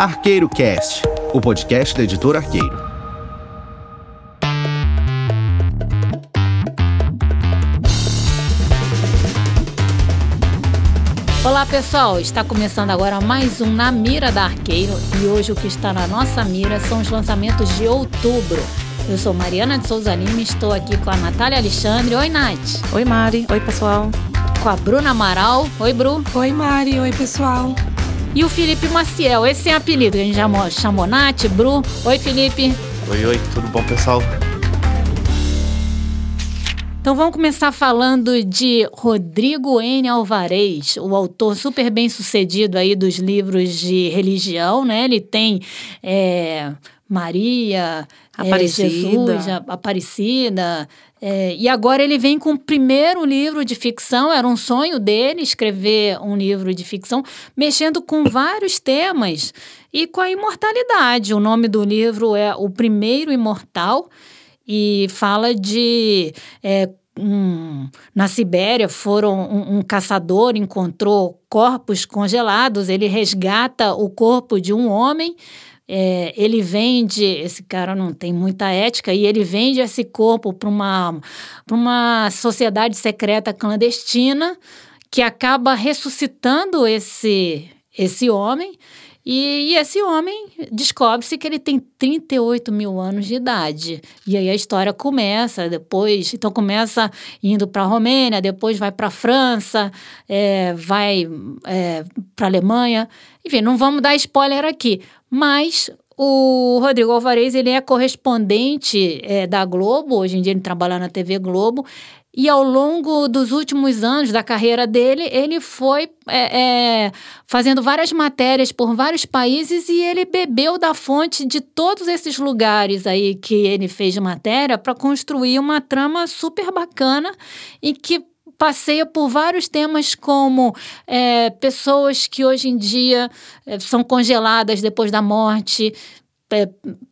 Arqueiro Cast, o podcast da editora Arqueiro. Olá pessoal, está começando agora mais um Na Mira da Arqueiro e hoje o que está na nossa mira são os lançamentos de outubro. Eu sou Mariana de Souza Lima e estou aqui com a Natália Alexandre. Oi, Nath. Oi, Mari. Oi, pessoal. Com a Bruna Amaral. Oi, Bru. Oi, Mari. Oi, pessoal. E o Felipe Maciel, esse é apelido que a gente já chamou Nath, Bru. Oi, Felipe. Oi, oi, tudo bom, pessoal? Então vamos começar falando de Rodrigo N. Alvarez, o autor super bem sucedido aí dos livros de religião, né? Ele tem é, Maria, Aparecida. É, Jesus, Aparecida. É, e agora ele vem com o primeiro livro de ficção. Era um sonho dele escrever um livro de ficção, mexendo com vários temas e com a imortalidade. O nome do livro é O Primeiro Imortal e fala de é, um, na Sibéria foram um, um, caçador encontrou corpos congelados ele resgata o corpo de um homem é, ele vende, esse cara não tem muita ética, e ele vende esse corpo para uma, uma sociedade secreta clandestina que acaba ressuscitando esse, esse homem. E, e, esse homem descobre-se que ele tem 38 mil anos de idade. E aí a história começa, depois. Então começa indo para a Romênia, depois vai para a França, é, vai é, para a Alemanha. Enfim, não vamos dar spoiler aqui. Mas o Rodrigo Alvarez ele é correspondente é, da Globo, hoje em dia ele trabalha na TV Globo. E ao longo dos últimos anos da carreira dele, ele foi é, é, fazendo várias matérias por vários países e ele bebeu da fonte de todos esses lugares aí que ele fez matéria para construir uma trama super bacana e que passeia por vários temas como é, pessoas que hoje em dia é, são congeladas depois da morte,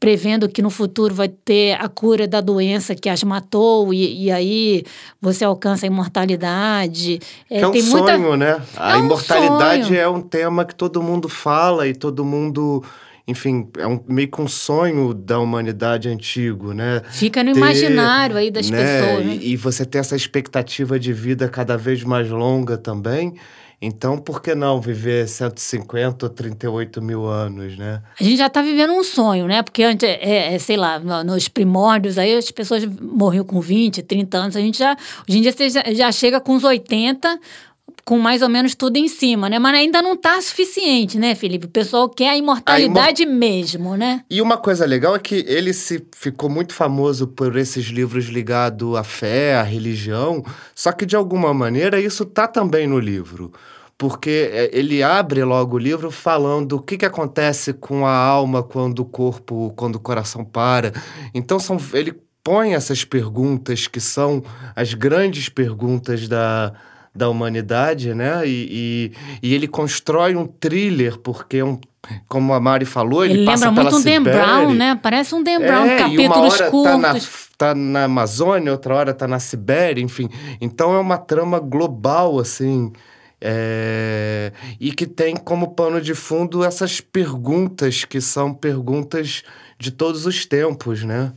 prevendo que no futuro vai ter a cura da doença que as matou e, e aí você alcança a imortalidade. É, é um sonho, muita... né? A é imortalidade um é um tema que todo mundo fala e todo mundo enfim, é um, meio que um sonho da humanidade antigo, né? Fica no ter, imaginário aí das né? pessoas. Né? E, e, você ter essa expectativa de vida cada vez mais longa também. Então, por que não viver 150 ou 38 mil anos, né? A gente já está vivendo um sonho, né? Porque antes, é, é, sei lá, nos primórdios aí as pessoas morriam com 20, 30 anos. A gente já, hoje em dia você já, já chega com uns 80, com mais ou menos tudo em cima, né? Mas ainda não está suficiente, né, Felipe? O pessoal quer a imortalidade a imor... mesmo, né? E uma coisa legal é que ele se ficou muito famoso por esses livros ligados à fé, à religião, só que de alguma maneira isso tá também no livro porque é, ele abre logo o livro falando o que, que acontece com a alma quando o corpo, quando o coração para. Então são, ele põe essas perguntas que são as grandes perguntas da, da humanidade, né? E, e, e ele constrói um thriller, porque é um como a Mari falou, ele, ele passa lembra muito um Dan Brown, né? Parece um Dan Brown, é, capítulos e uma hora curtos. Tá na, tá na Amazônia, outra hora tá na Sibéria, enfim. Então é uma trama global, assim. É... E que tem como pano de fundo essas perguntas que são perguntas de todos os tempos, né?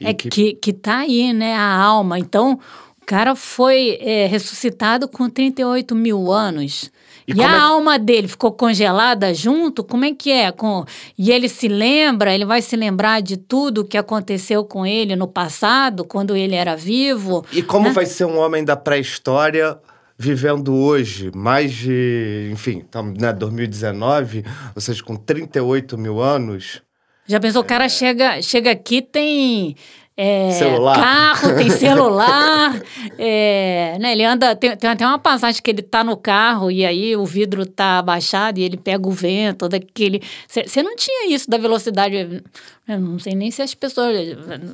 E é que... que, que tá aí, né? A alma. Então, cara foi é, ressuscitado com 38 mil anos. E, e a é... alma dele ficou congelada junto? Como é que é? Com... E ele se lembra, ele vai se lembrar de tudo que aconteceu com ele no passado, quando ele era vivo. E como né? vai ser um homem da pré-história vivendo hoje, mais de, enfim, né, 2019, ou seja, com 38 mil anos. Já pensou, o cara chega, chega aqui, tem é, celular. carro, tem celular. é, né, ele anda. Tem, tem até uma passagem que ele tá no carro e aí o vidro tá abaixado e ele pega o vento, daquele. Você não tinha isso da velocidade. Eu não sei nem se as pessoas.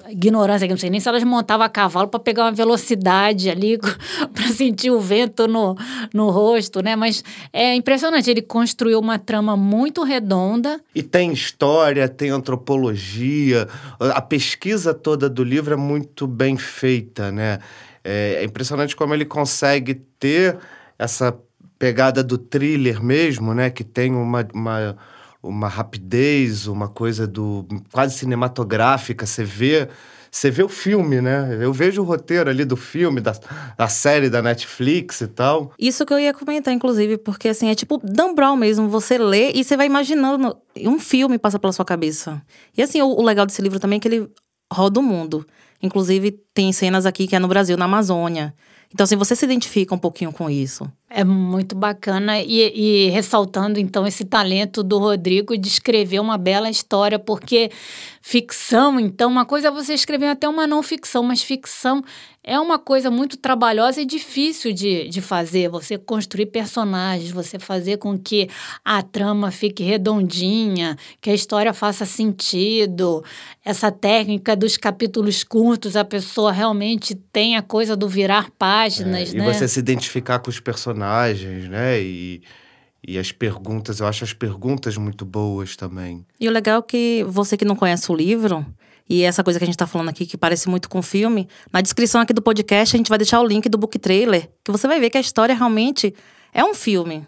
Ignorância, não sei nem se elas montavam a cavalo para pegar uma velocidade ali, para sentir o vento no, no rosto, né? Mas é impressionante. Ele construiu uma trama muito redonda. E tem história, tem antropologia. A pesquisa toda do livro é muito bem feita, né? É, é impressionante como ele consegue ter essa pegada do thriller mesmo, né? Que tem uma, uma uma rapidez, uma coisa do quase cinematográfica. Você vê, você vê o filme, né? Eu vejo o roteiro ali do filme, da, da série da Netflix e tal. Isso que eu ia comentar, inclusive, porque assim, é tipo Dan Brown mesmo. Você lê e você vai imaginando. Um filme passa pela sua cabeça. E assim, o, o legal desse livro também é que ele roda o mundo. Inclusive, tem cenas aqui que é no Brasil, na Amazônia. Então, assim, você se identifica um pouquinho com isso. É muito bacana e, e, ressaltando então esse talento do Rodrigo de escrever uma bela história, porque ficção, então, uma coisa é você escrever até uma não ficção, mas ficção é uma coisa muito trabalhosa e difícil de, de fazer. Você construir personagens, você fazer com que a trama fique redondinha, que a história faça sentido. Essa técnica dos capítulos curtos, a pessoa realmente tem a coisa do virar páginas, é, né? E você se identificar com os personagens, né? E, e as perguntas, eu acho as perguntas muito boas também. E o legal é que você que não conhece o livro, e essa coisa que a gente tá falando aqui, que parece muito com filme, na descrição aqui do podcast a gente vai deixar o link do book trailer, que você vai ver que a história realmente é um filme.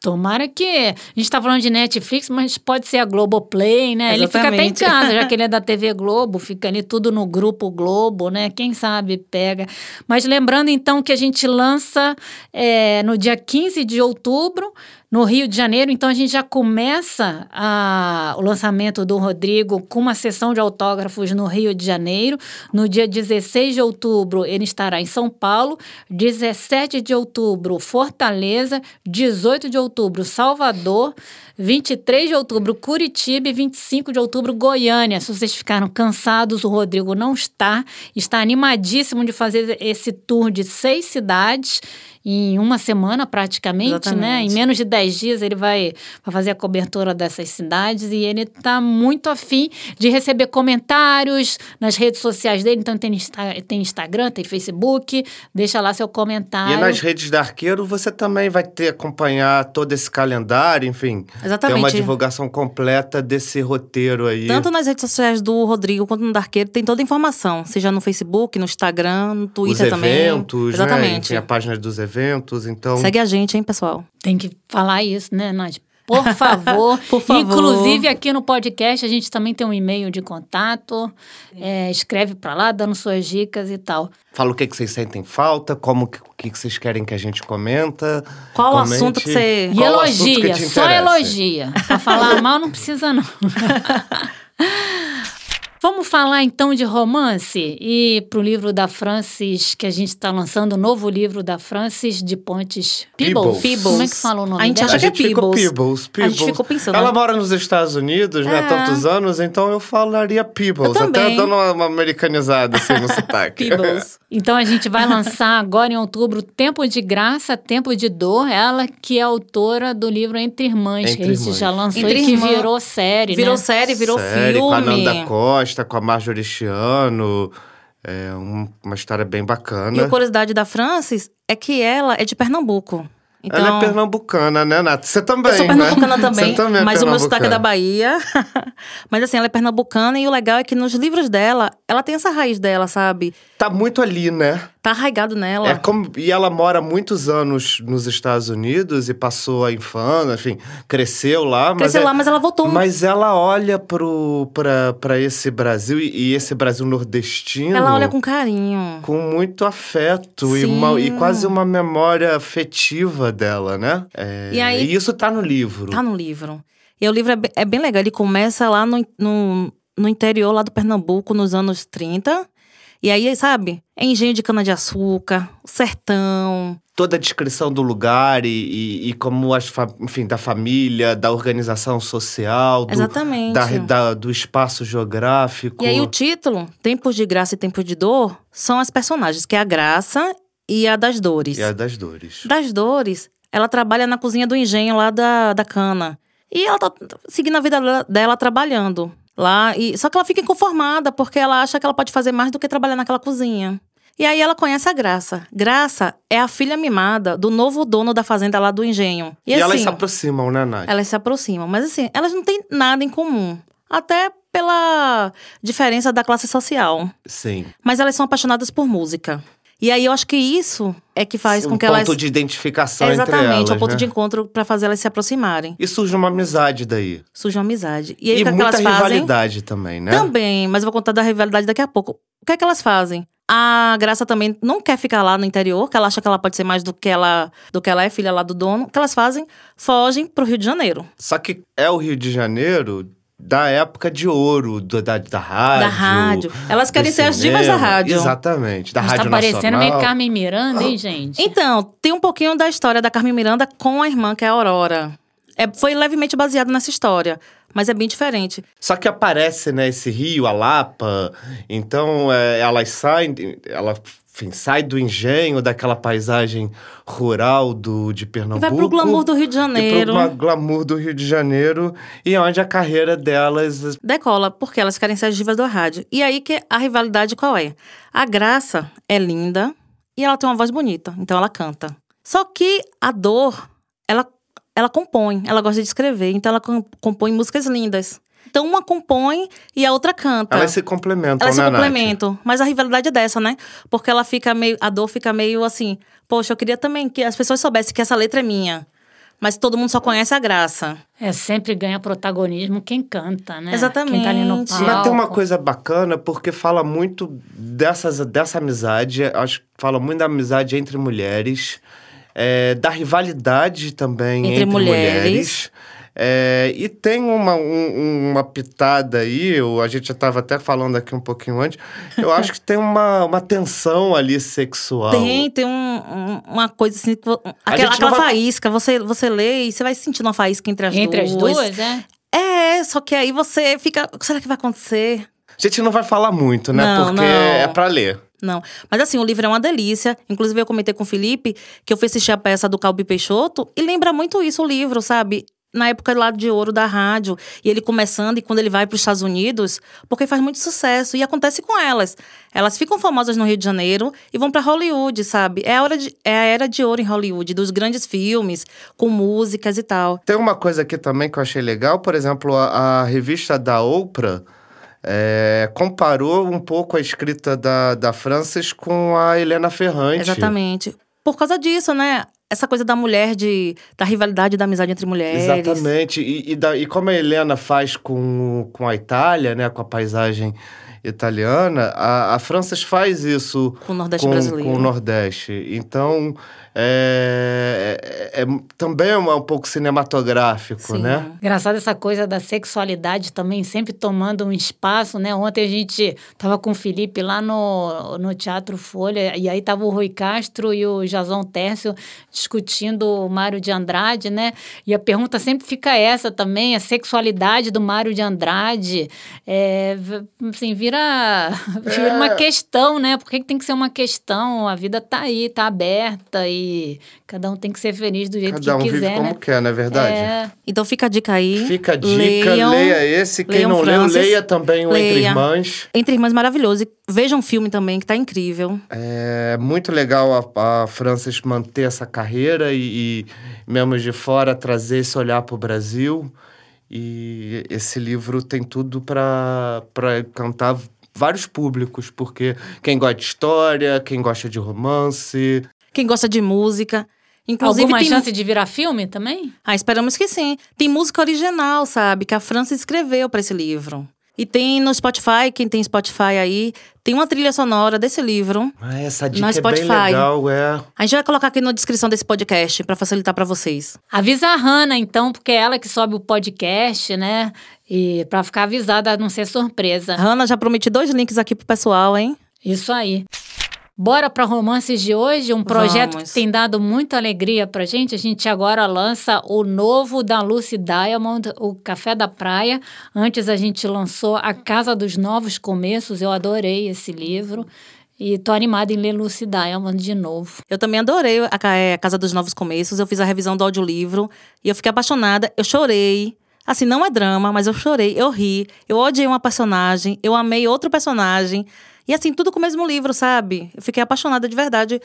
Tomara que. A gente tá falando de Netflix, mas pode ser a Globoplay, né? Ele fica até em Exatamente. casa, já que ele é da TV Globo, fica ali tudo no grupo Globo, né? Quem sabe pega. Mas lembrando então que a gente lança é, no dia 15 de outubro, no Rio de Janeiro. Então a gente já começa a- o lançamento do Rodrigo com uma sessão de autógrafos no Rio de Janeiro. No dia 16 de outubro, ele estará em São Paulo. 17 de outubro, Fortaleza. 18 de outubro, Salvador. 23 de outubro, Curitiba. E 25 de outubro, Goiânia. Se vocês ficaram cansados, o Rodrigo não está. Está animadíssimo de fazer esse tour de seis cidades em uma semana praticamente, né? Exatamente. Em menos de 10 dias ele vai, vai fazer a cobertura dessas cidades e ele está muito afim de receber comentários nas redes sociais dele. Então tem, Insta- tem Instagram, tem Facebook. Deixa lá seu comentário. E nas redes da Arqueiro você também vai ter acompanhar todo esse calendário, enfim. Exatamente. Ter uma divulgação completa desse roteiro aí. Tanto nas redes sociais do Rodrigo quanto no Darqueiro tem toda a informação, seja no Facebook, no Instagram, no os Twitter também. eventos, né? Exatamente. Enfim, a página dos eventos, então... Segue a gente, hein, pessoal? Tem que falar isso, né, Nath? Por favor. Por favor. Inclusive, aqui no podcast, a gente também tem um e-mail de contato. É, escreve para lá, dando suas dicas e tal. Fala o que, que vocês sentem falta, como que, o que, que vocês querem que a gente comenta. Qual Comente. assunto que você- E elogia, só elogia. Pra falar mal não precisa, não. Vamos falar então de romance e pro livro da Francis, que a gente está lançando o novo livro da Francis de Pontes Peebles. Peebles. Como é que fala o nome A gente dela? acha a que é gente ficou Peebles. Peebles, A gente Peebles. ficou pensando, Ela né? mora nos Estados Unidos, né? É. Há tantos anos, então eu falaria Peebles. Eu Até dando uma, uma americanizada assim no sotaque. Peebles. Então a gente vai lançar agora em outubro Tempo de Graça, Tempo de Dor. Ela que é autora do livro Entre Irmãs, Entre que a gente Irmãs. já lançou Entre e que Irmã- virou série, Virou né? série, virou Série, filme. com a Nanda Costa, com a Marjorie Chiano. É um- uma história bem bacana. E a curiosidade da Francis é que ela é de Pernambuco. Então, Ela é pernambucana, né, Nath? Você também, eu sou né? pernambucana também, Você também é mas o meu sotaque é da. Bahia. mas assim, ela é pernambucana e o legal é que nos livros dela, ela tem essa raiz dela, sabe? Tá muito ali, né? Tá arraigado nela. É como, e ela mora muitos anos nos Estados Unidos e passou a infância, enfim, cresceu lá. Mas Cresceu é- lá, mas ela voltou. Mas ela olha pro, pra, pra esse Brasil e, e esse Brasil nordestino. Ela olha com carinho. com muito afeto e, uma- e quase uma memória afetiva dela, né? É, E aí- isso tá no livro. Tá no livro. E o livro é bem, é bem legal. Ele começa lá no, no, no interior lá do Pernambuco, nos anos 30. E aí, sabe? É engenho de cana-de-açúcar, sertão. Toda a descrição do lugar e, e, e como as enfim, da família, da organização social, do, Exatamente. da, da- do espaço geográfico. E aí o título, Tempos de Graça e Tempos de Dor, são as personagens, que é a Graça e a das Dores. E a das dores. Das Dores, ela trabalha na cozinha do engenho lá da, da cana. E ela tá seguindo a vida dela trabalhando lá. E, só que ela fica inconformada, porque ela acha que ela pode fazer mais do que trabalhar naquela cozinha. E aí ela conhece a Graça. Graça é a filha mimada do novo dono da fazenda lá do engenho. E, E, assim, elas se aproximam, né, Nath? elas se aproximam. Mas assim, elas não têm nada em comum. Até pela diferença da classe social. Sim. Mas elas são apaixonadas por música. E aí eu acho que isso é que faz um com que ponto elas. de identificação entre Exatamente, elas, é o ponto né? de encontro pra fazer elas se aproximarem. E surge uma amizade daí. Surge uma amizade. E aí E o que, é que muita elas fazem? rivalidade também, né? Também, mas eu vou contar da rivalidade daqui a pouco. O que é que elas fazem? A Graça também não quer ficar lá no interior, que ela acha que ela pode ser mais do que ela, do que ela é, filha lá do dono. O que elas fazem? Fogem pro Rio de Janeiro. Só que é o Rio de Janeiro da época de ouro do- da, da rádio. da rádio. Elas querem ser as divas da rádio. Exatamente, da Mas Rádio tá parecendo meio Carmen Miranda, hein, gente? Então, tem um pouquinho da história da Carmen Miranda com a irmã, que é a Aurora. É, foi levemente baseado nessa história, mas é bem diferente. Só que aparece, né, esse rio, a Lapa. Então, é, elas saem, ela enfim, sai do engenho, daquela paisagem rural do, de E Pernambuco. vai pro glamour do Rio de E Janeiro. pro gla- glamour do Rio de Janeiro. E onde a carreira delas Decola, porque elas querem ser as divas do rádio. E aí que a rivalidade qual é? A Graça é linda e ela tem uma voz bonita, então ela canta. Só que a dor, ela, ela compõe, ela gosta de escrever, então ela com- compõe músicas lindas. Então uma compõe e a outra canta. Elas se complementam, Elas né, se Nath? complementam. Mas a rivalidade é dessa, né? Porque ela fica meio. A dor fica meio assim. Poxa, eu queria também que as pessoas soubessem que essa letra é minha. Mas todo mundo só conhece a graça. É, sempre ganha protagonismo quem canta, né? Exatamente. Quem tá ali no Mas palco. Mas tem uma coisa bacana, porque fala muito dessas, dessa amizade, acho que fala muito da amizade entre mulheres, é, da rivalidade também Entre entre, mulheres. mulheres. É, e tem uma, um- uma pitada aí, eu- a gente já estava até falando aqui um pouquinho antes, eu acho que tem uma, uma tensão ali sexual. Tem, tem um- um- uma coisa assim. Aquela, aquela vai- faísca, você, você lê e você vai sentindo uma faísca entre as Entre as duas. duas, é? É, só que aí você fica. Será que vai acontecer? A gente não vai falar muito, né? Não, porque não. é para ler. Não. Mas assim, o livro é uma delícia. Inclusive, eu comentei com o Felipe que eu fui assistir a peça do Calbi Peixoto e lembra muito isso o livro, sabe? Na época lá de ouro da rádio. E ele começando, e quando ele vai para os Estados Unidos, porque faz muito sucesso. E acontece com elas. Elas ficam famosas no Rio de Janeiro e vão para Hollywood, sabe? É a, hora de- é a era de ouro em Hollywood, dos grandes filmes, com músicas e tal. Tem uma coisa aqui também que eu achei legal, por exemplo, a, a revista da Oprah é, comparou um pouco a escrita da, da Frances com a Helena Ferrante. Exatamente. Por causa disso, né? Essa coisa da mulher, de, da rivalidade da amizade entre mulheres. Exatamente. E, e, da- e como a Helena faz com, com a Itália, né, com a paisagem italiana, a, a Frances faz isso Com o Nordeste com, brasileiro. com o Nordeste. Então, é, é- é- também é um pouco cinematográfico, Sim. né? Engraçado essa coisa da sexualidade também sempre tomando um espaço, né? Ontem a gente tava com o Felipe lá no, no Teatro Folha e aí tava o Rui Castro e o Jason Tércio discutindo o Mário de Andrade, né? E a pergunta sempre fica essa também, a sexualidade do Mário de Andrade, é, assim, vira, vira uma questão, né? Por que que tem que ser uma questão? A vida tá aí, tá aberta e cada um tem que ser feliz do jeito Cada um que vive quiser, como né? quer, não é verdade? É, Então fica a dica aí. Fica a dica, Leiam- leia esse. Quem não leu, Frances. leia também o Entre Leia. Irmãs. Entre Irmãs maravilhoso. E vejam um filme também, que tá incrível. É muito legal a, a Frances manter essa carreira e, e, mesmo de fora, trazer esse olhar para o Brasil. E esse livro tem tudo para cantar vários públicos, porque quem gosta de história, quem gosta de romance. Quem gosta de música. Inclusive, Alguma tem... chance de virar filme também? Ah, esperamos que sim. Tem música original, sabe? Que a França escreveu para esse livro. E tem no Spotify, quem tem Spotify aí, tem uma trilha sonora desse livro. Ah, essa dica No é bem Spotify. legal, é. A gente vai colocar aqui na descrição desse podcast para facilitar para vocês. Avisa a Hanna, então, porque é ela que sobe o podcast, né? E para ficar avisada, não ser surpresa. Hanna, já prometi dois links aqui pro pessoal, hein? Isso aí. Bora para romances de hoje, um projeto Vamos. que tem dado muita alegria pra gente. A gente agora lança o novo da Lucy Diamond, o Café da Praia. Antes a gente lançou A Casa dos Novos Começos. Eu adorei esse livro e tô animada em ler Lucy Diamond de novo. Eu também adorei a, é, a Casa dos Novos Começos. Eu fiz a revisão do audiolivro e eu fiquei apaixonada. Eu chorei. Assim, não é drama, mas eu chorei, eu ri. Eu odiei uma personagem, eu amei outro personagem. E assim, tudo com o mesmo livro, sabe? Eu fiquei apaixonada de verdade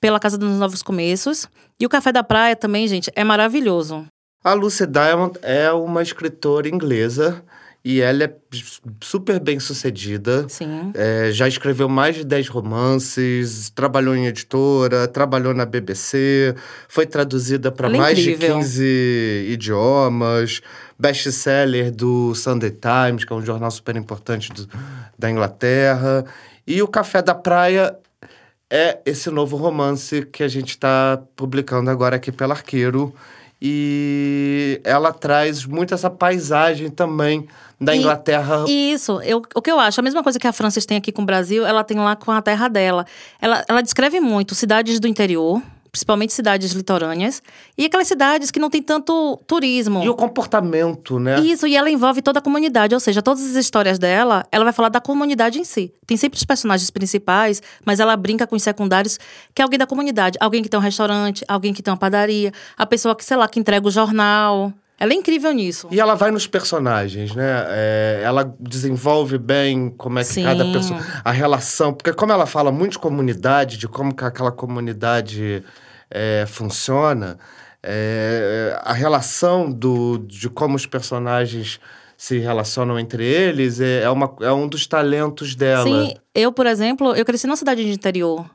pela Casa dos Novos Começos. E o Café da Praia também, gente, é maravilhoso. A Lucy Diamond é uma escritora inglesa E ela é super bem sucedida. Sim. É, já escreveu mais de 10 romances, trabalhou em editora, trabalhou na BBC, foi traduzida para é mais incrível. de 15 idiomas, best-seller do Sunday Times, que é um jornal super importante do- da Inglaterra. E o Café da Praia é esse novo romance que a gente está publicando agora aqui pela Arqueiro. E ela traz muito essa paisagem também da E- Inglaterra. Isso, eu, o que eu acho, a mesma coisa que a Francis tem aqui com o Brasil, ela tem lá com a terra dela. Ela, ela descreve muito cidades do interior, principalmente cidades litorâneas, e aquelas cidades que não tem tanto turismo. E o comportamento, né? Isso, e ela envolve toda a comunidade, ou seja, todas as histórias dela, ela vai falar da comunidade em si. Tem sempre os personagens principais, mas ela brinca com os secundários, que é alguém da comunidade. Alguém que tem um restaurante, alguém que tem uma padaria, a pessoa que, sei lá, que entrega o jornal. Ela é incrível nisso. E ela vai nos personagens, né? É, ela desenvolve bem como é que Sim. cada pessoa. A relação. Porque, como ela fala muito de comunidade, de como que aquela comunidade é, funciona, é, a relação do, de como os personagens se relacionam entre eles é, é, uma, é um dos talentos dela. Sim, eu, por exemplo, eu cresci numa cidade de interior.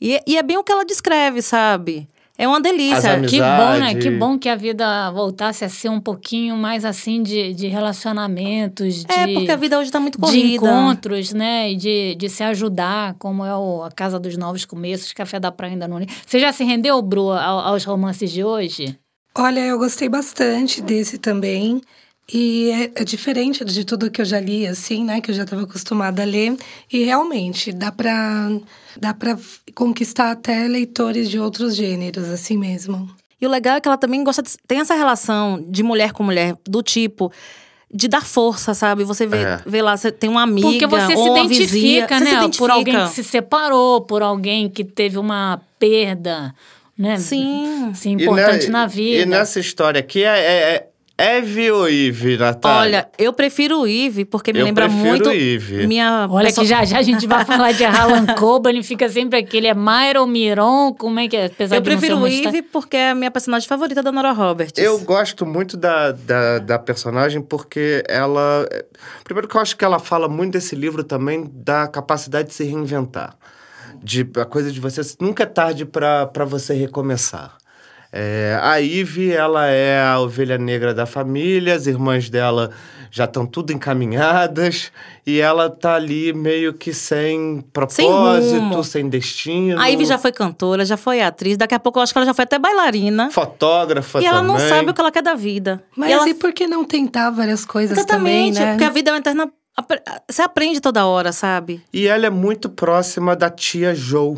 E, e é bem o que ela descreve, sabe? É uma delícia. Que bom, né? Que bom que a vida voltasse a ser um pouquinho mais assim de, de relacionamentos, de, É, porque a vida hoje tá muito de corrida. encontros, né? E de, de se ajudar, como é o, a Casa dos Novos Começos, Café da Praia ainda não. Você já se rendeu, Bru, ao- aos romances de hoje? Olha, eu gostei bastante desse também. E é, é diferente de tudo que eu já li, assim, né? Que eu já estava acostumada a ler. E realmente, dá pra, dá pra conquistar até leitores de outros gêneros, assim mesmo. E o legal é que ela também gosta de, tem essa relação de mulher com mulher, do tipo de dar força, sabe? Você vê, É. vê lá, você tem uma amiga Porque você se identifica, vizinha, você né? se identifica. Por alguém que se separou, por alguém que teve uma perda, né? Sim. Assim, E importante ne- na vida. E nessa história aqui é, é, é Eve ou Ive, Natália? Olha, eu prefiro o Eve porque me Eu lembra prefiro muito Eve. minha Olha perso- que já já a gente vai falar de Harlan Coben, fica sempre aquele, é Myron Miron, como é que é? Apesar Eu de não ser prefiro o Eve porque é a minha personagem favorita da Nora Roberts. Eu gosto muito da, da, da personagem porque ela. Primeiro que eu acho que ela fala muito desse livro também da capacidade de se reinventar. De, a coisa de você. Nunca é tarde para você recomeçar. É, a Ivy, ela é a ovelha negra da família, as irmãs dela já estão tudo encaminhadas e ela tá ali meio que sem propósito, rumo. sem destino. A Ivy já foi cantora, já foi atriz, daqui a pouco eu acho que ela já foi até bailarina. Fotógrafa E ela não também. sabe o que ela quer da vida. Mas e ela... e por que não tentar várias coisas Exatamente, também, né? porque a vida é uma eterna. Você aprende toda hora, sabe? E ela é muito próxima da tia Jo,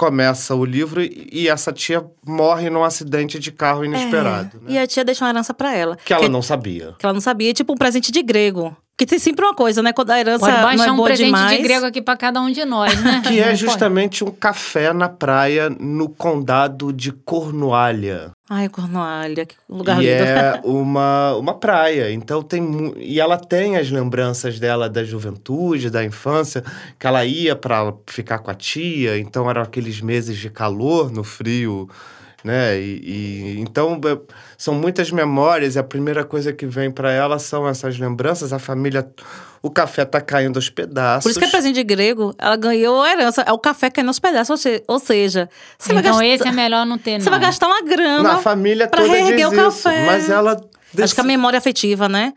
começa o livro e essa tia morre num acidente de carro inesperado. É. né? E a tia deixa uma herança pra ela. Que ela não sabia. que ela não sabia, tipo um presente de grego. Que tem sempre uma coisa, né? Quando a herança Pode não baixar é um boa presente demais. de grego aqui pra cada um de nós, né? Que é justamente um café na praia no condado de Cornualha. Ai, Cornualha, que lugar e lindo. é uma, uma praia. Então tem e ela tem as lembranças dela da juventude, da infância, que ela ia para ficar com a tia. Então eram aqueles meses de calor no frio, né? E, e- então é, são muitas memórias. E a primeira coisa que vem para ela são essas lembranças. A família, o café tá caindo aos pedaços. Por isso que é presente de grego, ela ganhou a herança. É o café caindo aos pedaços. Ou se- Ou seja, você vai Então gastar, esse é melhor não ter, não. você vai gastar uma grana. Na família pra toda reerguer o isso, café. mas ela Acho dec- que a memória afetiva, né?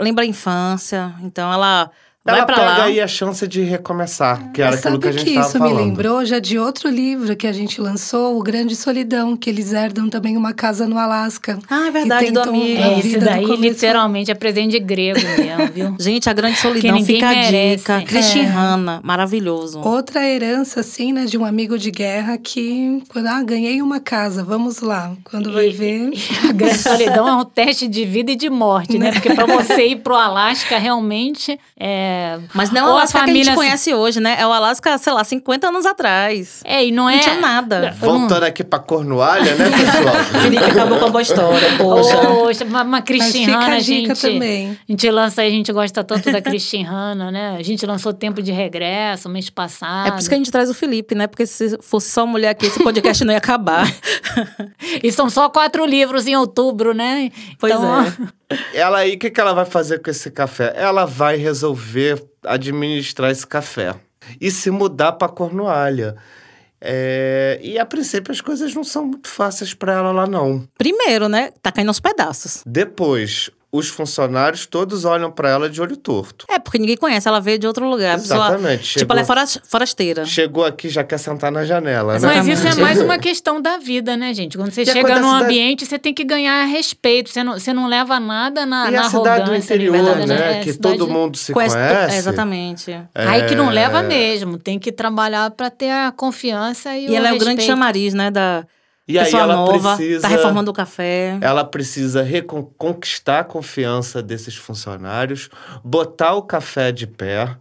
Lembra a infância. Então ela vai ela pega lá. aí a chance de recomeçar, que era Mas aquilo que a gente que estava isso falando. me lembrou já de outro livro que a gente lançou, O Grande Solidão, que eles herdam também uma casa no Alasca. Ah, é verdade, do amigo. a É, esse daí literalmente é presente de grego mesmo, viu? Gente, a grande Que solidão fica a merece. dica. Christian É. Hanna, maravilhoso. Outra herança, assim, né, de um amigo de guerra que, quando, ah, ganhei uma casa, vamos lá. Quando vai E- ver. A grande solidão é um teste de vida e de morte, né? Porque para você ir pro Alasca, realmente, é, É, Mas não é o Alasca que a gente família- conhece hoje, né? É o Alasca, sei lá, 50 anos atrás. É, e não é. Não tinha nada. Voltando aqui pra Cornualha, né, pessoal? Felipe acabou com a boa história, poxa. Poxa, uma, uma Hanna, a dica gente, também. a gente lança aí, a gente gosta tanto da Christine Hanna, né? A gente lançou Tempo de Regresso mês passado. É por isso que a gente traz o Felipe, né? Porque se fosse só mulher aqui, esse podcast não ia acabar. E são só quatro livros em outubro, né? Pois Então, é. Ela aí, o que, que ela vai fazer com esse café? Ela vai resolver administrar esse café e se mudar para Cornualha. É, E a princípio as coisas não são muito fáceis para ela lá, não. Primeiro, né? Tá caindo aos pedaços. Depois, os funcionários todos olham para ela de olho torto. É, porque ninguém conhece, ela veio de outro lugar. A pessoa- Exatamente. tipo, ela é forasteira. Chegou aqui já quer sentar na janela, né? Mas isso é Exatamente. mais uma questão da vida, né, gente? Quando você E chega num da- ambiente, você tem que ganhar respeito. Você não, você não leva nada na, E na a cidade do arrogância. interior, né? É, que cidade- todo mundo se Conhece- conhece. É, exatamente. Aí que não É. leva mesmo. Tem que trabalhar para ter a confiança e, E o ela é o grande chamariz, né? Da E aí pessoa ela nova. precisa... Tá reformando o café. Ela precisa recon- conquistar a confiança desses funcionários, botar o café de pé,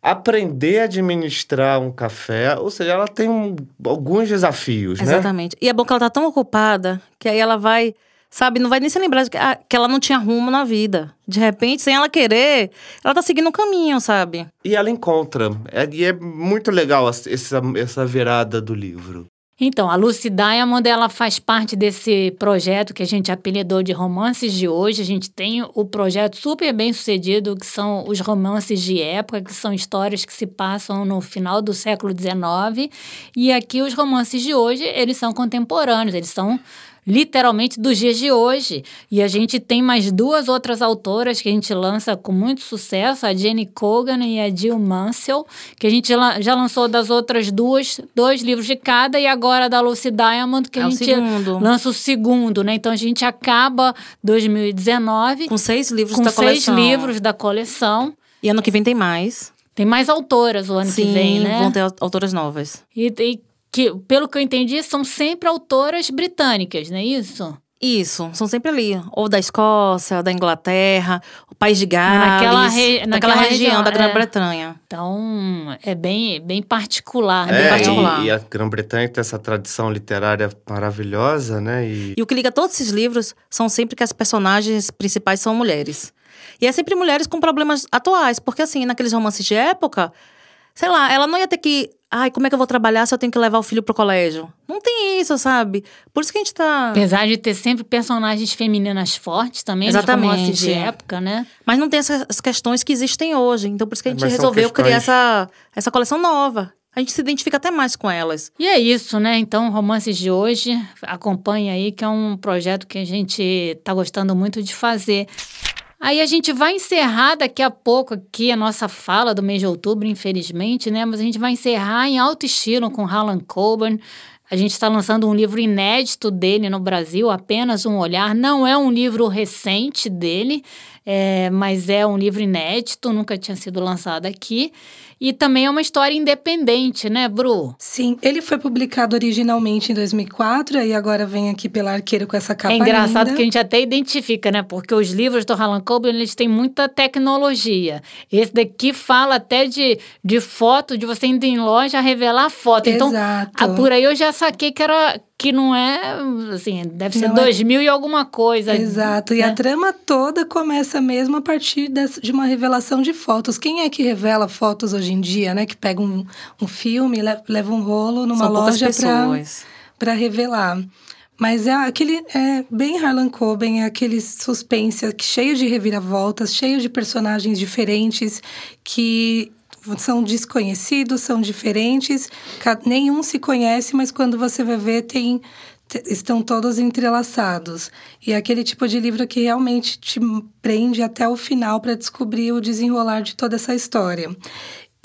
aprender a administrar um café, ou seja, ela tem um- alguns desafios, né? Exatamente. E é bom que ela tá tão ocupada que aí ela vai, sabe, não vai nem se lembrar de que, ah, que ela não tinha rumo na vida. De repente, sem ela querer, ela tá seguindo um caminho, sabe? E ela encontra. É- e é muito legal essa, essa virada do livro. Então, a Lucy Diamond, ela faz parte desse projeto que a gente apelidou de romances de hoje. A gente tem o projeto super bem sucedido, que são os romances de época, que são histórias que se passam no final do século XIX. E aqui os romances de hoje, eles são contemporâneos, eles são literalmente dos dias de hoje. E a gente tem mais duas outras autoras que a gente lança com muito sucesso, a Jenny Cogan e a Jill Mansell, que a gente já lançou das outras duas, dois livros de cada, e agora da Lucy Diamond, que É a gente segundo. lança o segundo, né? Então a gente acaba 2019 Com seis livros com da seis coleção. livros da coleção. E ano que vem tem mais. Tem mais autoras o ano Sim, que vem, né? vão ter autoras novas. E, e que, pelo que eu entendi, são sempre autoras britânicas, não é isso? Isso, são sempre ali. Ou da Escócia, da Inglaterra, o País de Gales. Naquela re- naquela naquela região, região, da é. Grã-Bretanha. Então, é bem, bem particular. bem né? É, particular. e, e a Grã-Bretanha tem essa tradição literária maravilhosa, né? E, E o que liga todos esses livros são sempre que as personagens principais são mulheres. E é sempre mulheres com problemas atuais, porque assim, naqueles romances de época, sei lá, ela não ia ter que. Ai, como é que eu vou trabalhar se eu tenho que levar o filho pro colégio? Não tem isso, sabe? Por isso que a gente tá. Apesar de ter sempre personagens femininas fortes também, Exatamente. nos romances de época, né? Mas não tem essas questões que existem hoje. Então, por isso que a gente Mas são resolveu criar essa, essa coleção nova. A gente se identifica até mais com elas. E é isso, né? Então, Romances de hoje, acompanhe aí, que é um projeto que a gente tá gostando muito de fazer. Aí a gente vai encerrar daqui a pouco aqui a nossa fala do mês de outubro, infelizmente, né? Mas a gente vai encerrar em alto estilo com Harlan Coben. A gente está lançando um livro inédito dele no Brasil, apenas um olhar. Não é um livro recente dele, é, mas é um livro inédito, nunca tinha sido lançado aqui. E também é uma história independente, né, Bru? Sim, ele foi publicado originalmente em 2004 e agora vem aqui pela Arqueiro com essa capa É engraçado linda. que a gente até identifica, né? Porque os livros do Harlan Coben, eles têm muita tecnologia. Esse daqui fala até de, de foto, de você indo em loja revelar foto. Então, Exato. ah, por aí eu já saquei que era que não é, assim, deve ser Não é- 2000 e alguma coisa. Exato, e né? a trama toda começa mesmo a partir de uma revelação de fotos. Quem é que revela fotos hoje em dia, né? Que pega um, um filme, le- leva um rolo numa São loja para revelar. Mas é aquele é bem Harlan Coben, é aquele suspense que- cheio de reviravoltas, cheio de personagens diferentes que são desconhecidos, são diferentes, nenhum se conhece, mas quando você vai ver tem te- estão todos entrelaçados. E é aquele tipo de livro que realmente te prende até o final para descobrir o desenrolar de toda essa história.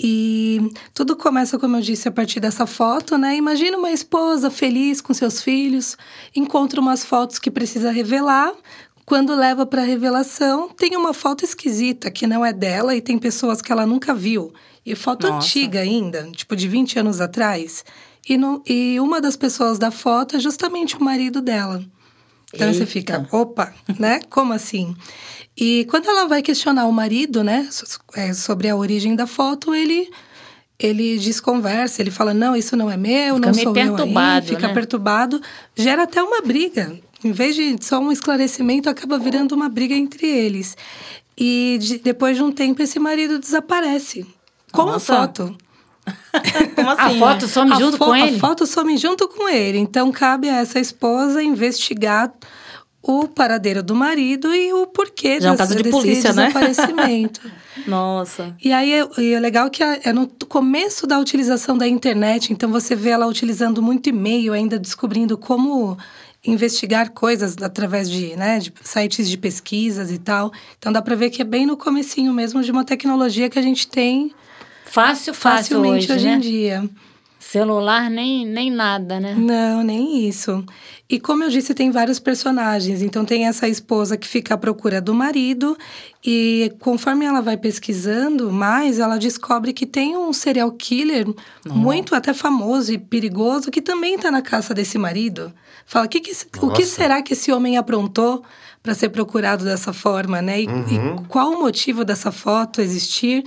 E tudo começa, como eu disse, a partir dessa foto, né? Imagina uma esposa feliz com seus filhos, encontra umas fotos que precisa revelar. Quando leva para revelação, tem uma foto esquisita que não é dela e tem pessoas que ela nunca viu. E foto Nossa. antiga ainda, tipo de 20 anos atrás. E, no, e uma das pessoas da foto é justamente o marido dela. Então você Eita. fica, opa, né? Como assim? E quando ela vai questionar o marido, né, é, sobre a origem da foto, ele ele desconversa, ele fala: "Não, isso não é meu, Fica não sou eu aí", perturbado, fica né? perturbado, gera até uma briga. Em vez de só um esclarecimento, acaba virando uma briga entre eles. E de- depois de um tempo esse marido desaparece com Nossa. a foto. Como A assim? foto some A junto fo- com ele? A foto some junto com ele. Então, cabe a essa esposa investigar o paradeiro do marido e o porquê Já é um desse, caso de desse polícia, né? desaparecimento. Nossa. e aí, e é legal que é é no começo da utilização da internet. Então, você vê ela utilizando muito e-mail, ainda descobrindo como investigar coisas através de, né, de sites de pesquisas e tal. Então, dá para ver que é bem no comecinho mesmo de uma tecnologia que a gente tem Fácil, fácil facilmente hoje, hoje, né? em dia. Celular nem, nem nada, né? Não, nem isso. E como eu disse, tem vários personagens. Então tem essa esposa que fica à procura do marido e conforme ela vai pesquisando mais, ela descobre que tem um serial killer muito até famoso e perigoso que também está na caça desse marido. Fala, que que, o que será que esse homem aprontou para ser procurado dessa forma, né? E, e qual o motivo dessa foto existir?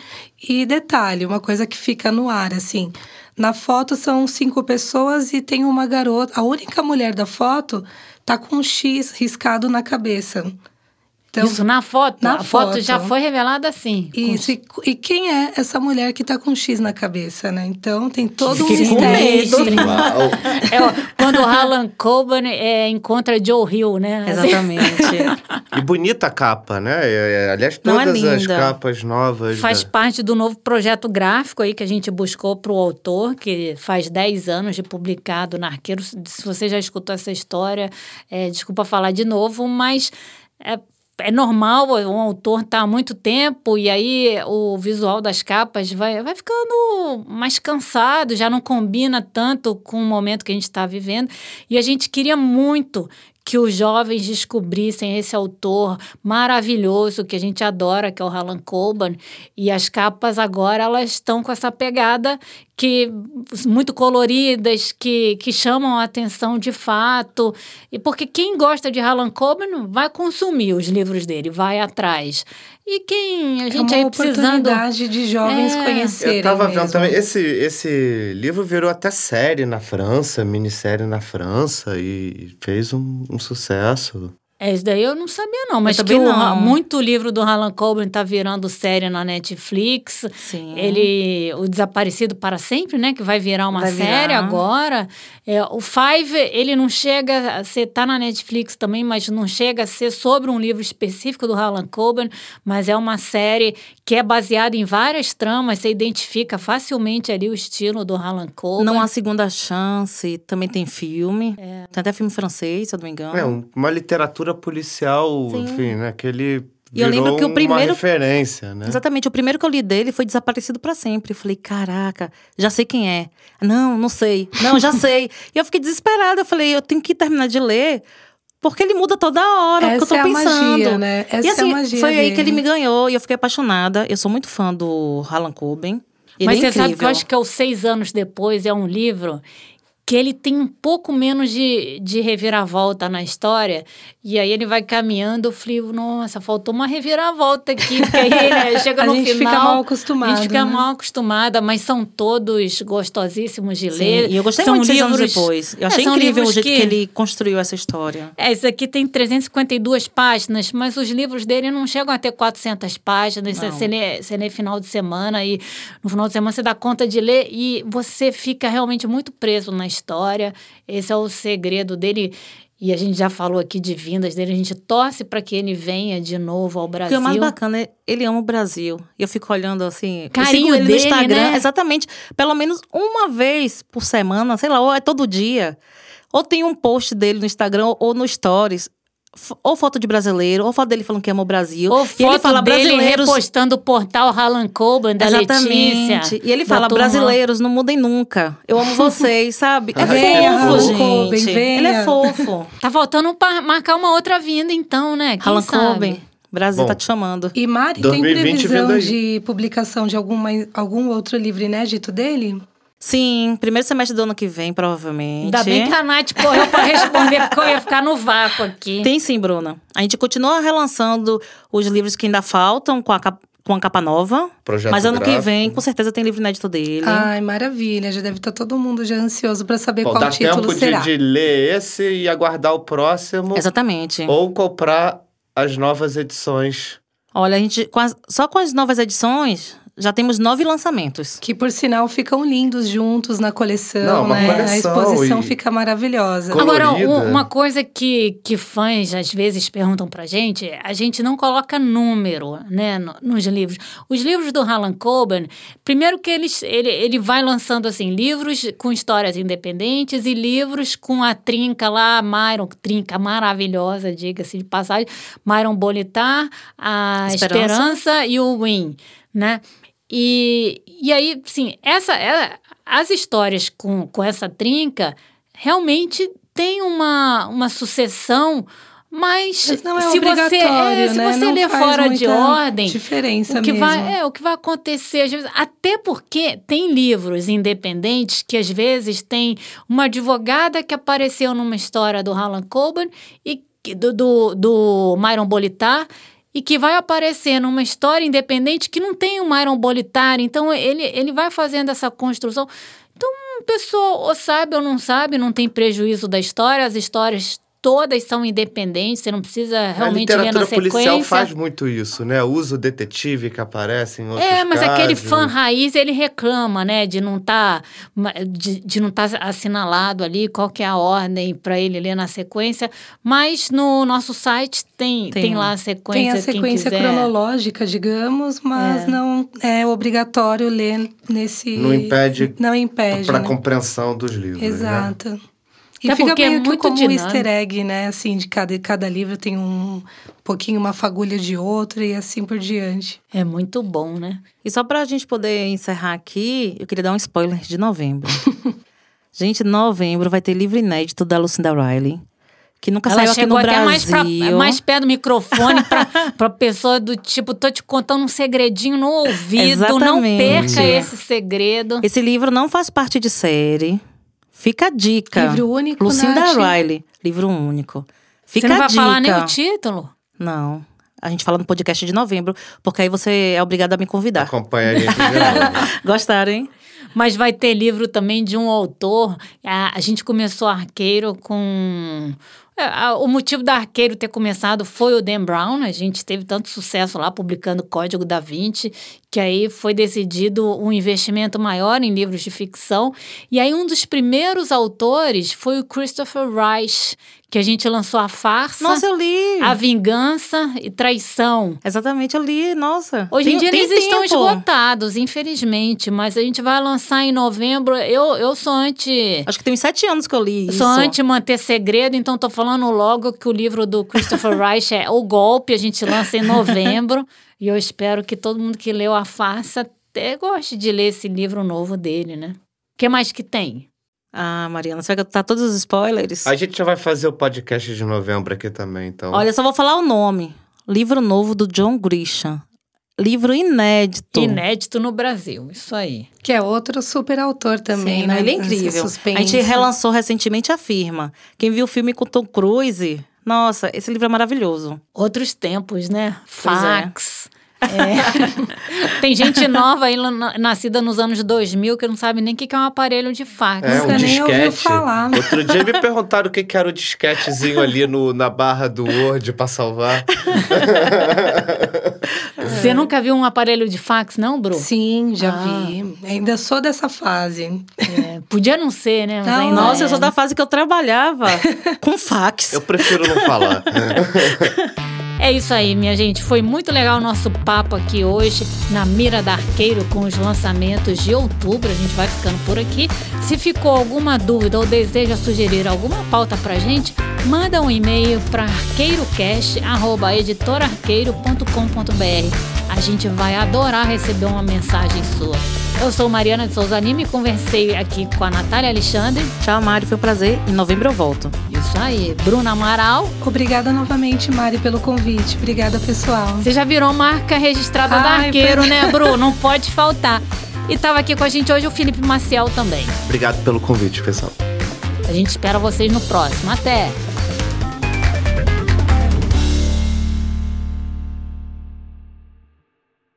E detalhe, uma coisa que fica no ar, assim. Na foto são cinco pessoas e tem uma garota. A única mulher da foto tá com um X riscado na cabeça. Então, Isso na foto? na a foto, foto. já foi revelada assim. isso. E, e quem é essa mulher que tá com um X na cabeça, né? Então tem todo um mistério. É, quando o Harlan Coben é, encontra Joe Hill, né? Exatamente. E bonita a capa, né? É, é, aliás, Não é todas as linda. capas novas. Faz da- parte do novo projeto gráfico aí que a gente buscou para o autor, que faz 10 anos de publicado na Arqueiro. Se você já escutou essa história, é, desculpa falar de novo, mas é, é normal, um autor tá há muito tempo e aí o visual das capas vai, vai ficando mais cansado, já não combina tanto com o momento que a gente está vivendo. E a gente queria muito que os jovens descobrissem esse autor maravilhoso que a gente adora, que é o Harlan Coben, e as capas agora elas estão com essa pegada que muito coloridas, que, que chamam a atenção de fato. E porque quem gosta de Harlan Coben vai consumir os livros dele, vai atrás. E quem a É gente uma aí precisando oportunidade de jovens É. conhecerem Eu tava mesmo. vendo também, esse, esse livro virou até série na França, minissérie na França, e fez um, um sucesso. É, isso daí eu não sabia, não. Mas que também o, não. muito livro do Harlan Coben tá virando série na Netflix. Sim. Ele, o Desaparecido para Sempre, né? Que vai virar uma Vai série virar. agora. É, o Five, ele não chega a ser, tá na Netflix também, mas não chega a ser sobre um livro específico do Harlan Coben, mas é uma série que é baseada em várias tramas, você identifica facilmente ali o estilo do Harlan Coben. Não há segunda chance, também tem filme. Tem até filme francês, se eu não me engano. É, um- uma literatura policial, Sim. enfim, né? Que ele E eu lembro que o uma primeiro- referência, né? Exatamente, o primeiro que eu li dele foi Desaparecido pra Sempre. Eu falei, caraca, já sei quem é. Não, não sei. Não, já sei. E eu fiquei desesperada. Eu falei, eu tenho que terminar de ler, porque ele muda toda hora, Essa porque eu é tô a pensando. magia, né? Essa e assim, é a magia foi aí dele. que ele me ganhou e eu fiquei apaixonada. Eu sou muito fã do Harlan Coben. Ele Mas é você incrível. sabe que eu acho que é o Seis Anos Depois, é um livro que ele tem um pouco menos de, de reviravolta na história. E aí ele vai caminhando, eu falei, nossa, faltou uma reviravolta aqui. Porque aí né, chega A no gente final... fica mal acostumado, A gente fica né? mal acostumada, mas são todos gostosíssimos de Sim, ler. e eu gostei são muito anos livros- depois. Eu É, achei são incrível o jeito que... ele construiu essa história. é, esse aqui tem 352 páginas, mas os livros dele não chegam a ter 400 páginas. Você, Não. você, lê, você lê final de semana e no final de semana você dá conta de ler e você fica realmente muito preso na história. Esse é o segredo dele. E a gente já falou aqui de vindas dele, a gente torce para que ele venha de novo ao O que Brasil. é mais bacana é ele ama o Brasil. E eu fico olhando assim. Carinho eu sigo ele dele, no Instagram. né? Exatamente. Pelo menos uma vez por semana, sei lá, ou é todo dia. Ou tem um post dele no Instagram ou- ou no Stories. Ou foto de brasileiro, ou foto dele falando que ama o Brasil. Ou e foto ele fala dele brasileiros. repostando o portal Harlan Coben da Exatamente. Letícia. E ele fala: turma. brasileiros, não mudem nunca. Eu amo vocês, sabe? É Venha, fofo, Harlan gente. Coben, venha. Ele é fofo. Tá faltando pa- marcar uma outra vinda então, né? Quem Harlan sabe? Brasil Brasil Bom. tá te chamando. E Mari, 2020 tem previsão de publicação de alguma, algum outro livro inédito dele? Sim, primeiro semestre do ano que vem, provavelmente. Ainda bem que a Nath correu pra responder, porque eu ia ficar no vácuo aqui. Tem sim, Bruna. A gente continua relançando os livros que ainda faltam com a capa, com a capa nova. Projeto mas ano que gráfico. vem, com certeza, tem livro inédito dele. Ai, maravilha. Já deve estar todo mundo já ansioso para saber Bom, qual dá título tempo de, será. de ler esse e aguardar o próximo. Exatamente. Ou comprar as novas edições. Olha, a gente. com as- só com as novas edições, já temos nove lançamentos. Que, por sinal, ficam lindos juntos na coleção, Não, uma né? coleção a exposição e- fica maravilhosa. Co- Agora, colorida. um- uma coisa que, que fãs às vezes perguntam pra gente, a gente não coloca número, né, no- nos livros. Os livros do Harlan Coben, primeiro que eles, ele, ele vai lançando, assim, livros com histórias independentes e livros com a trinca lá, Myron, trinca maravilhosa, diga-se de passagem, Myron Bolitar, a Esperança. Esperança, e o Win, né? E, e aí, sim, essa, é, as histórias com, com essa trinca realmente tem uma, uma sucessão, mas, Mas não é se você, é, se né? você Não ler fora de ordem, diferença o que mesmo. vai é o que vai acontecer às vezes, até porque tem livros independentes que às vezes tem uma advogada que apareceu numa história do Harlan Coben e do, do, do Myron Bolitar e que vai aparecer numa história independente que não tem o Myron Bolitar, então ele, ele vai fazendo essa construção. Então, pessoa ou sabe ou não sabe, não tem prejuízo da história, as histórias todas são independentes, você não precisa realmente a ler na literatura policial sequência. faz muito isso, né? Usa o detetive que aparece em outros É, mas aquele casos. fã raiz, ele reclama, né, de não estar de, de não tá assinalado ali qual que é a ordem para ele ler na sequência, mas no nosso site tem, tem. Tem. lá a sequência, Tem a sequência cronológica, digamos, mas não é obrigatório ler nesse. Não impede Não impede. Para né? compreensão dos livros, né? E Até fica porque é meio que muito como um dinâmico. easter egg, né? Assim, de cada, cada livro tem um pouquinho uma fagulha de outro e assim por diante. É muito bom, né? E só pra gente poder encerrar aqui, eu queria dar um spoiler de novembro. gente, novembro vai ter livro inédito da Lucinda Riley. Que nunca Ela saiu aqui chegou no até Brasil. mais, pra, mais perto do microfone pra, pra pessoa do tipo, tô te contando um segredinho no ouvido, não Exatamente. perca esse segredo. Esse livro não faz parte de série. Fica a dica. Livro único, Lucinda Nath? Riley. Livro único. Fica Você não a vai dica. falar nem o título? Não. A gente fala no podcast de novembro, porque aí você é obrigado a me convidar. Acompanha a gente. Gostaram, hein? Mas vai ter livro também de um autor. A, gente começou Arqueiro com. é, o motivo da Arqueiro ter começado foi o Dan Brown. A gente teve tanto sucesso lá publicando Código da Vinci, que aí foi decidido um investimento maior em livros de ficção. E aí, um dos primeiros autores foi o Christopher Reich, que a gente lançou a farsa, Nossa, eu li. a vingança e traição. Exatamente, eu li. Nossa. Hoje em Tem- dia tem eles estão tempo. esgotados, infelizmente, mas a gente vai lançar em novembro. Eu, eu sou anti. Acho que tem uns sete anos que eu li eu isso. Sou anti manter segredo, então tô falando logo que o livro do Christopher Reich é O Golpe, a gente lança em novembro. E eu espero que todo mundo que leu a farsa até goste de ler esse livro novo dele, né? O que mais que tem? Ah, Mariana, você vai contar todos os spoilers? A gente já vai fazer o podcast de novembro aqui também, então. Olha, só vou falar o nome. Livro novo do John Grisham. Livro inédito. Inédito no Brasil, isso aí. Que é outro super autor também, Sim, né? ele é incrível. suspense. A gente relançou recentemente a firma. Quem viu o filme com Tom Cruise, nossa, esse livro é maravilhoso. Outros tempos, né? Pois é. Fax. É. Tem gente nova aí, na- nascida nos anos 2000, que não sabe nem o que que é um aparelho de fax. É, Nunca um nem ouviu falar. Outro dia me perguntaram o que que era o disquetezinho ali no, na barra do Word pra salvar. Você nunca viu um aparelho de fax, não, Bru? Sim, já Ah. vi. Ainda sou dessa fase. É, podia não ser, né? Não, Nossa, é. eu sou da fase que eu trabalhava com fax. Eu prefiro não falar. É isso aí, minha gente. Foi muito legal o nosso papo aqui hoje na Mira da Arqueiro com os lançamentos de outubro. A gente vai ficando por aqui. Se ficou alguma dúvida ou deseja sugerir alguma pauta pra gente, manda um e-mail para arqueirocast@editorarqueiro.com.br. A gente vai adorar receber uma mensagem sua. Eu sou Mariana de Souza Lima e conversei aqui com a Natália Alexandre. Tchau, Mari, foi um prazer. Em novembro eu volto. Isso aí, Bruna Amaral. Obrigada novamente, Mari, pelo convite. Obrigada, pessoal. Você já virou marca registrada da Ai, Arqueiro, pois- né, Bru? Não pode faltar. E estava aqui com a gente hoje o Felipe Maciel também. Obrigado pelo convite, pessoal. A gente espera vocês no próximo. Até!